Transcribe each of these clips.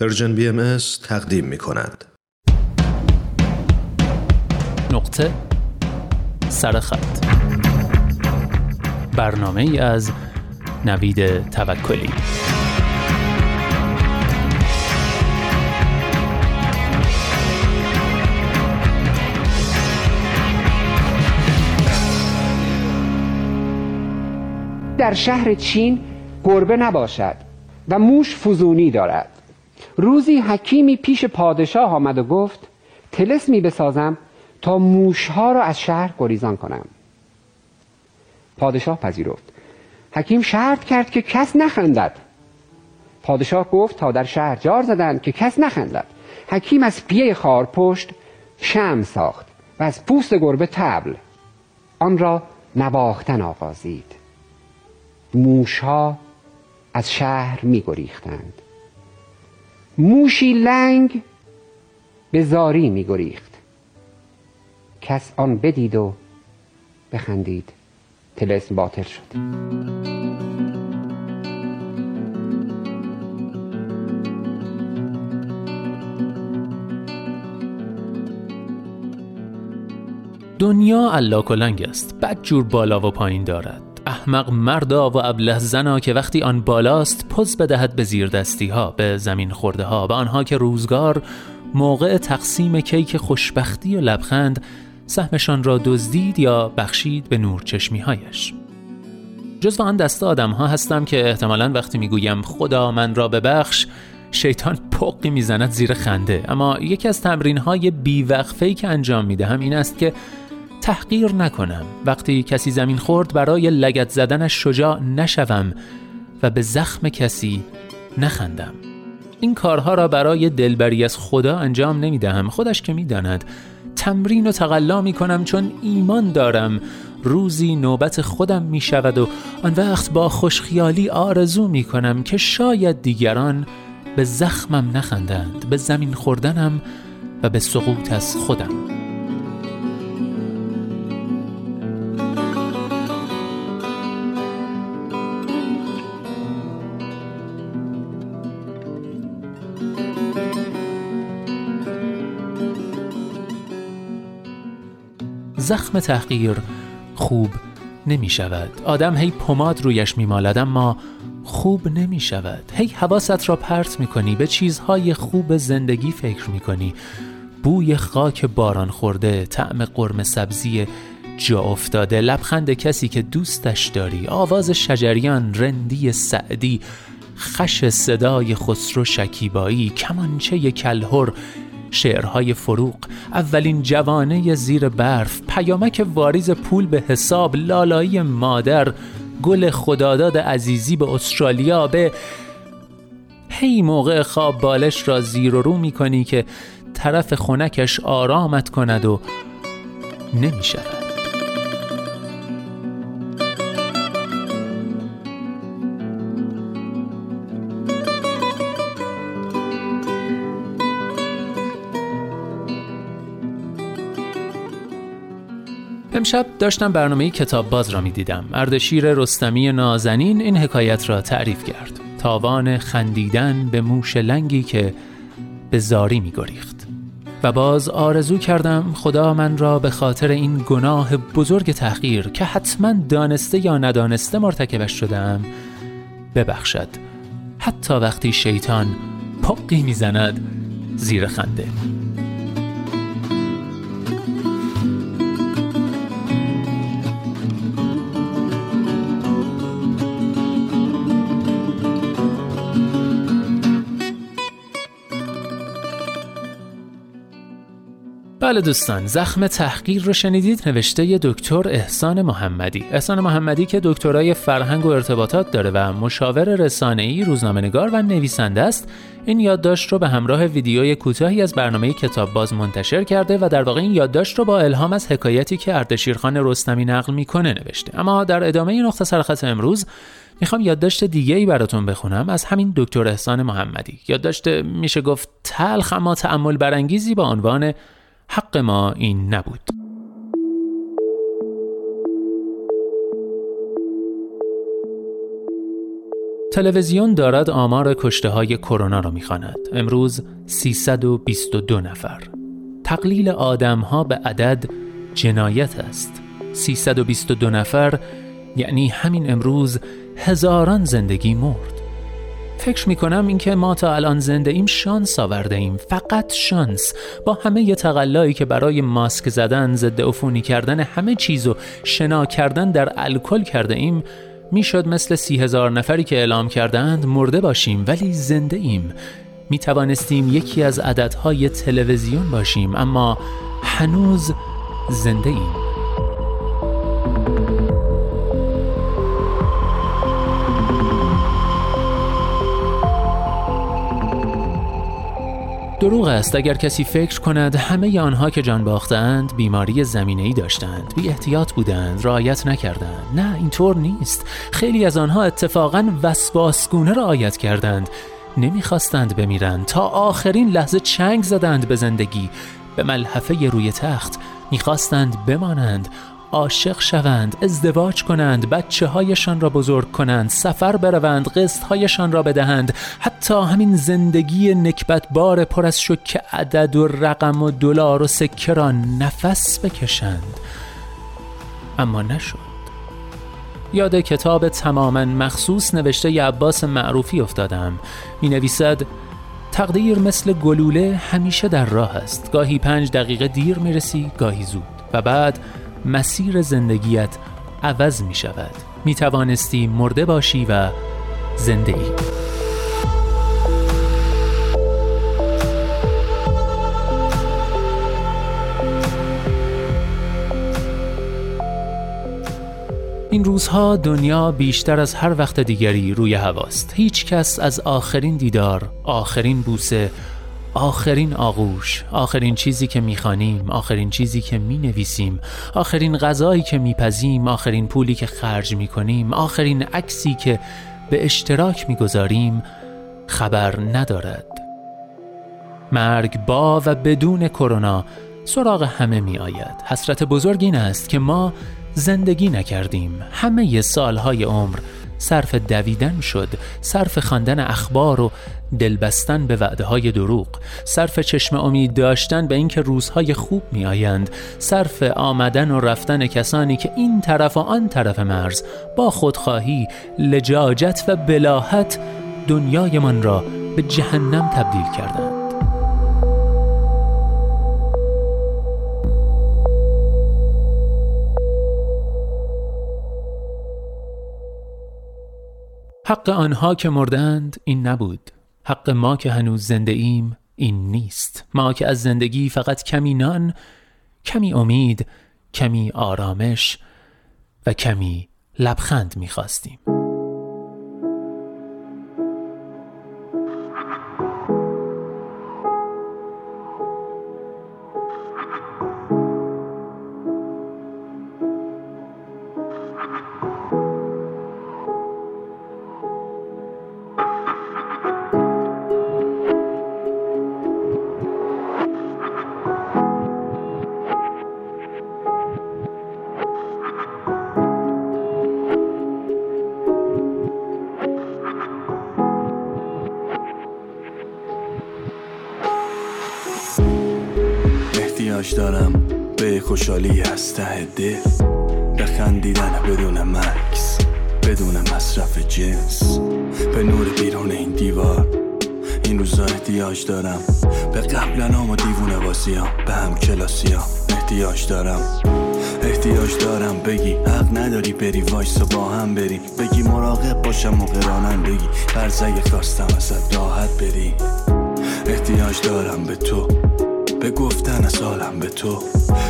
پرژن بی ام تقدیم می کند. نقطه سرخط برنامه ای از نوید توکلی. در شهر چین گربه نباشد و موش فزونی دارد. روزی حکیمی پیش پادشاه آمد و گفت تلسمی بسازم تا موشها را از شهر گریزان کنم. پادشاه پذیرفت. حکیم شرط کرد که کس نخندد. پادشاه گفت تا در شهر جار زدند که کس نخندد. حکیم از پیه پشت شم ساخت و از پوست گربه تبل آن را نواختن آغازید. موشها از شهر می گریختند. موشی لنگ به زاری می گریخت کس آن بدید و بخندید. تلسم باطل شد. دنیا علا کلنگ است. بد جور بالا و پایین دارد. احمق مردا و ابله زنا که وقتی آن بالاست پز بدهد به زیر دستی ها به زمین خورده ها به آنها که روزگار موقع تقسیم کیک خوشبختی و لبخند سهمشان را دزدید یا بخشید به نور چشمی هایش جزو آن دسته آدم ها هستم که احتمالا وقتی می‌گویم خدا من را ببخش شیطان پقی می‌زند زیر خنده. اما یکی از تمرین های بیوقفه که انجام می‌دهم این است که تحقیر نکنم. وقتی کسی زمین خورد برای لگت زدنش شجاع نشوم و به زخم کسی نخندم. این کارها را برای دلبری از خدا انجام نمی دهم خودش که می داند تمرین و تقلا می کنم چون ایمان دارم. روزی نوبت خودم می شود و آن وقت با خوشخیالی آرزو می کنم که شاید دیگران به زخمم نخندند به زمین خوردنم و به سقوط از خودم. زخم تحقیر خوب نمی شود. آدم هی پماد رویش می مالد اما خوب نمی شود. هی حواست را پرت می کنی به چیزهای خوب زندگی فکر می کنی. بوی خاک باران خورده طعم قرم سبزی جا افتاده. لبخند کسی که دوستش داری. آواز شجریان رندی سعدی خش صدای خسرو شکیبایی. کمانچه کلهر شعرهای فروغ. اولین جوانه زیر برف پیامک واریز پول به حساب لالایی مادر گل خداداد عزیزی به استرالیا به هی موقع خواب بالش را زیر و رو می که طرف خونکش آرامت کند و نمی امشب داشتم برنامه کتاب باز را می دیدم. اردشیر رستمی نازنین این حکایت را تعریف کرد. تاوان خندیدن به موش لنگی که به زاری می گریخت. و باز آرزو کردم خدا من را به خاطر این گناه بزرگ تحقیر که حتما دانسته یا ندانسته مرتکبش شدم ببخشد حتی وقتی شیطان پقی می‌زند زیر خنده بله دوستان زخم تحقیر رو شنیدید؟ نوشته دکتر احسان محمدی. احسان محمدی که دکترای فرهنگ و ارتباطات داره و مشاور رسانه‌ای روزنامه‌نگار و نویسنده است. این یادداشت رو به همراه ویدیوی کوتاهی از برنامه کتاب باز منتشر کرده و در واقع این یادداشت رو با الهام از حکایتی که اردشیرخان رستمی نقل می‌کنه نوشته. اما در ادامه این نقطه سرخط امروز می‌خوام یادداشت دیگه ای براتون بخونم از همین دکتر احسان محمدی. یادداشت میشه گفت تلخ اما تأمل برانگیزی با عنوان حق ما این نبود تلویزیون دارد آمار کشته های کرونا را می‌خواند. امروز 322 نفر. تقلیل آدم ها به عدد جنایت است. 322 نفر یعنی همین امروز هزاران زندگی مرد. فکر می کنم اینکه ما تا الان زنده ایم شانس آورده ایم. فقط شانس. با همه ی تقلایی که برای ماسک زدن ضد عفونی کردن همه چیز و شنا کردن در الکل کرده ایم می‌شد مثل سی هزار نفری که اعلام کردند مرده باشیم ولی زنده ایم می توانستیم یکی از عددهای تلویزیون باشیم اما هنوز زنده ایم دروغ است. اگر کسی فکر کند همه آنها که جان باختند بیماری زمینه ای داشتند بی احتیاط بودند رعایت نکردند. نه اینطور نیست. خیلی از آنها اتفاقا وسواسگونه رعایت کردند. نمی‌خواستند بمیرند. تا آخرین لحظه چنگ زدند به زندگی. به ملحفه روی تخت می‌خواستند بمانند. عاشق شوند ازدواج کنند بچه هایشان را بزرگ کنند سفر بروند قسط هایشان را بدهند. حتی همین زندگی نکبتبار پر از شک عدد و رقم و دلار و سکه را نفس بکشند. اما نشد. یاد کتاب تماما مخصوص نوشته عباس معروفی افتادم. می نویسد تقدیر مثل گلوله همیشه در راه است. گاهی پنج دقیقه دیر می رسی گاهی زود. و بعد مسیر زندگیت عوض می شود می توانستی مرده باشی و زنده ای این روزها دنیا بیشتر از هر وقت دیگری روی هواست. هیچ کس از آخرین دیدار، آخرین بوسه، آخرین آغوش آخرین چیزی که می‌خوانیم آخرین چیزی که می‌نویسیم آخرین غذایی که میپزیم آخرین پولی که خرج می‌کنیم آخرین عکسی که به اشتراک می‌گذاریم خبر ندارد. مرگ با و بدون کرونا سراغ همه می آید حسرت بزرگ این است که ما زندگی نکردیم. همه سالهای عمر صرف دویدن شد صرف خواندن اخبار و دلبستن به وعده های دروغ صرف چشم امید داشتن به اینکه روزهای خوب می آیند صرف آمدن و رفتن کسانی که این طرف و آن طرف مرز با خودخواهی لجاجت و بلاحت دنیایمان را به جهنم تبدیل کردند. حق آنها که مردند این نبود. حق ما که هنوز زنده ایم این نیست. ما که از زندگی فقط کمی نان کمی امید کمی آرامش و کمی لبخند می‌خواستیم. دارم. به خوشحالی از ته دل. بخندیدن بدون مکس. بدون مصرف جنس. به نور بیرون این دیوار. این روزا احتیاج دارم. به قبل و دیوونه بازیام. به هم کلاسیام. احتیاج دارم. احتیاج دارم. بگی حق نداری بری. وایس با هم بریم. بگی مراقب باشم و قرانم بگی برزگه خواستم ازت راحت بری احتیاج دارم به تو. به گفتن از حالم به تو.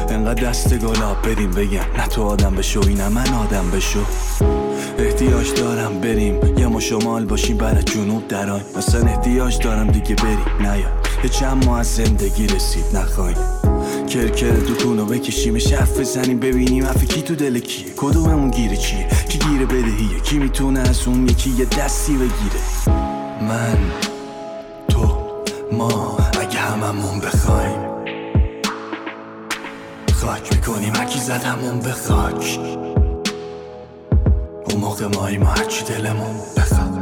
انقدر دست گلاب بریم بگم نه تو آدم بشو اینم من آدم بشو. احتیاج دارم بریم یا ما شمال باشیم برای جنوب دران مثلا احتیاج دارم دیگه بریم نیا یه چند ماه از زندگی رسید نخواهیم. کرکر دکونو بکشیم شف بزنیم ببینیم افی کی تو دل کیه. کدوممون گیره چیه؟ کی گیره بدهیه؟ کی می‌تونه از اون یکی یه دستی بگیره؟ من تو ما. هممون بخوایم. خاک می‌کنیم هکی زدمون به خاک. اون موقع مایی ما هرچی دلمون بخواد.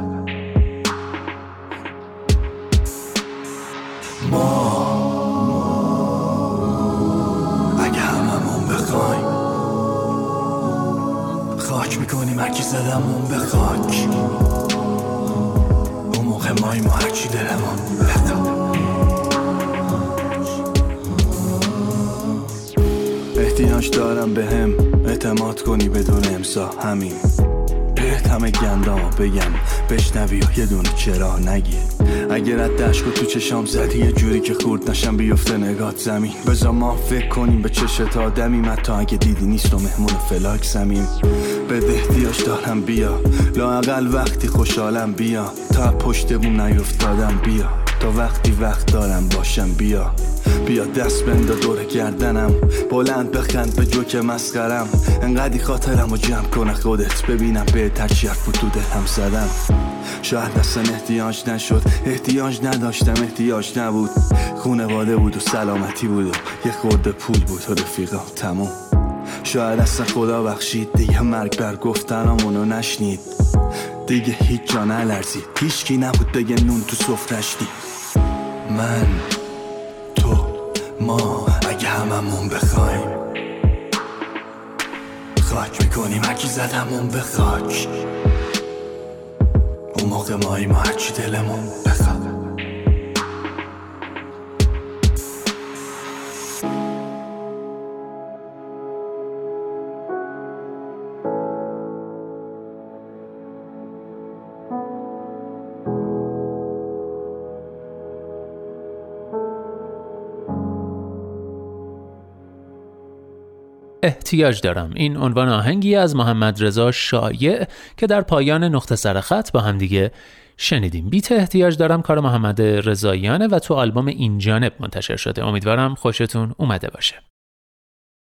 ما خاک می‌کنیم هرکی زدمون به خاک. اون موقع مای ما هرچی دلمون احتیاج دارم به هم. اعتماد کنی بدون امسا. همین. بهت همه گندامو بگم. بشنوی و یه دونه چرا نگی. اگر رد دشکو تو چشام زدی یه جوری که خورد نشم بیفته نگات زمین. بزا ما فکر کنیم به چشت آدمی تا اگه دیدی نیست و مهمون فلاک زمین. به احتیاج دارم بیا. لاقل وقتی خوشحالم بیا. تا پشت بوم نیفتادم بیا. تا وقتی وقت دارم باشم بیا. بیا دست بندا دور گردنم. بلند بخند به جوک مسخرم. انقدی خاطرم و جمع کنه خودت. ببینم به ترچی حرف تو دلم زدم. شاید اصلا احتیاج نشد. احتیاج نداشتم احتیاج نبود. خونواده بود و سلامتی بود و یه خورده پول بود و رفیقا تموم. شاید اصلا خدا بخشید دیگه مرگ بر گفتنامونو نشنید. دیگه هیچ جا نلرزید هیچکی نبود بگه نون تو سفرش دید من تو ما اگه هممون بخوایم. خاک می‌کنیم هرکی زدمون به خاک. اون موقع مایی ما هرچی دلمون بخواد. احتیاج دارم. این عنوان آهنگی از محمد رضا شایع که در پایان نقطه سر خط با هم دیگه شنیدیم. بیت احتیاج دارم کار محمد رضاییانه و تو آلبوم این جانب منتشر شده. امیدوارم خوشتون اومده باشه.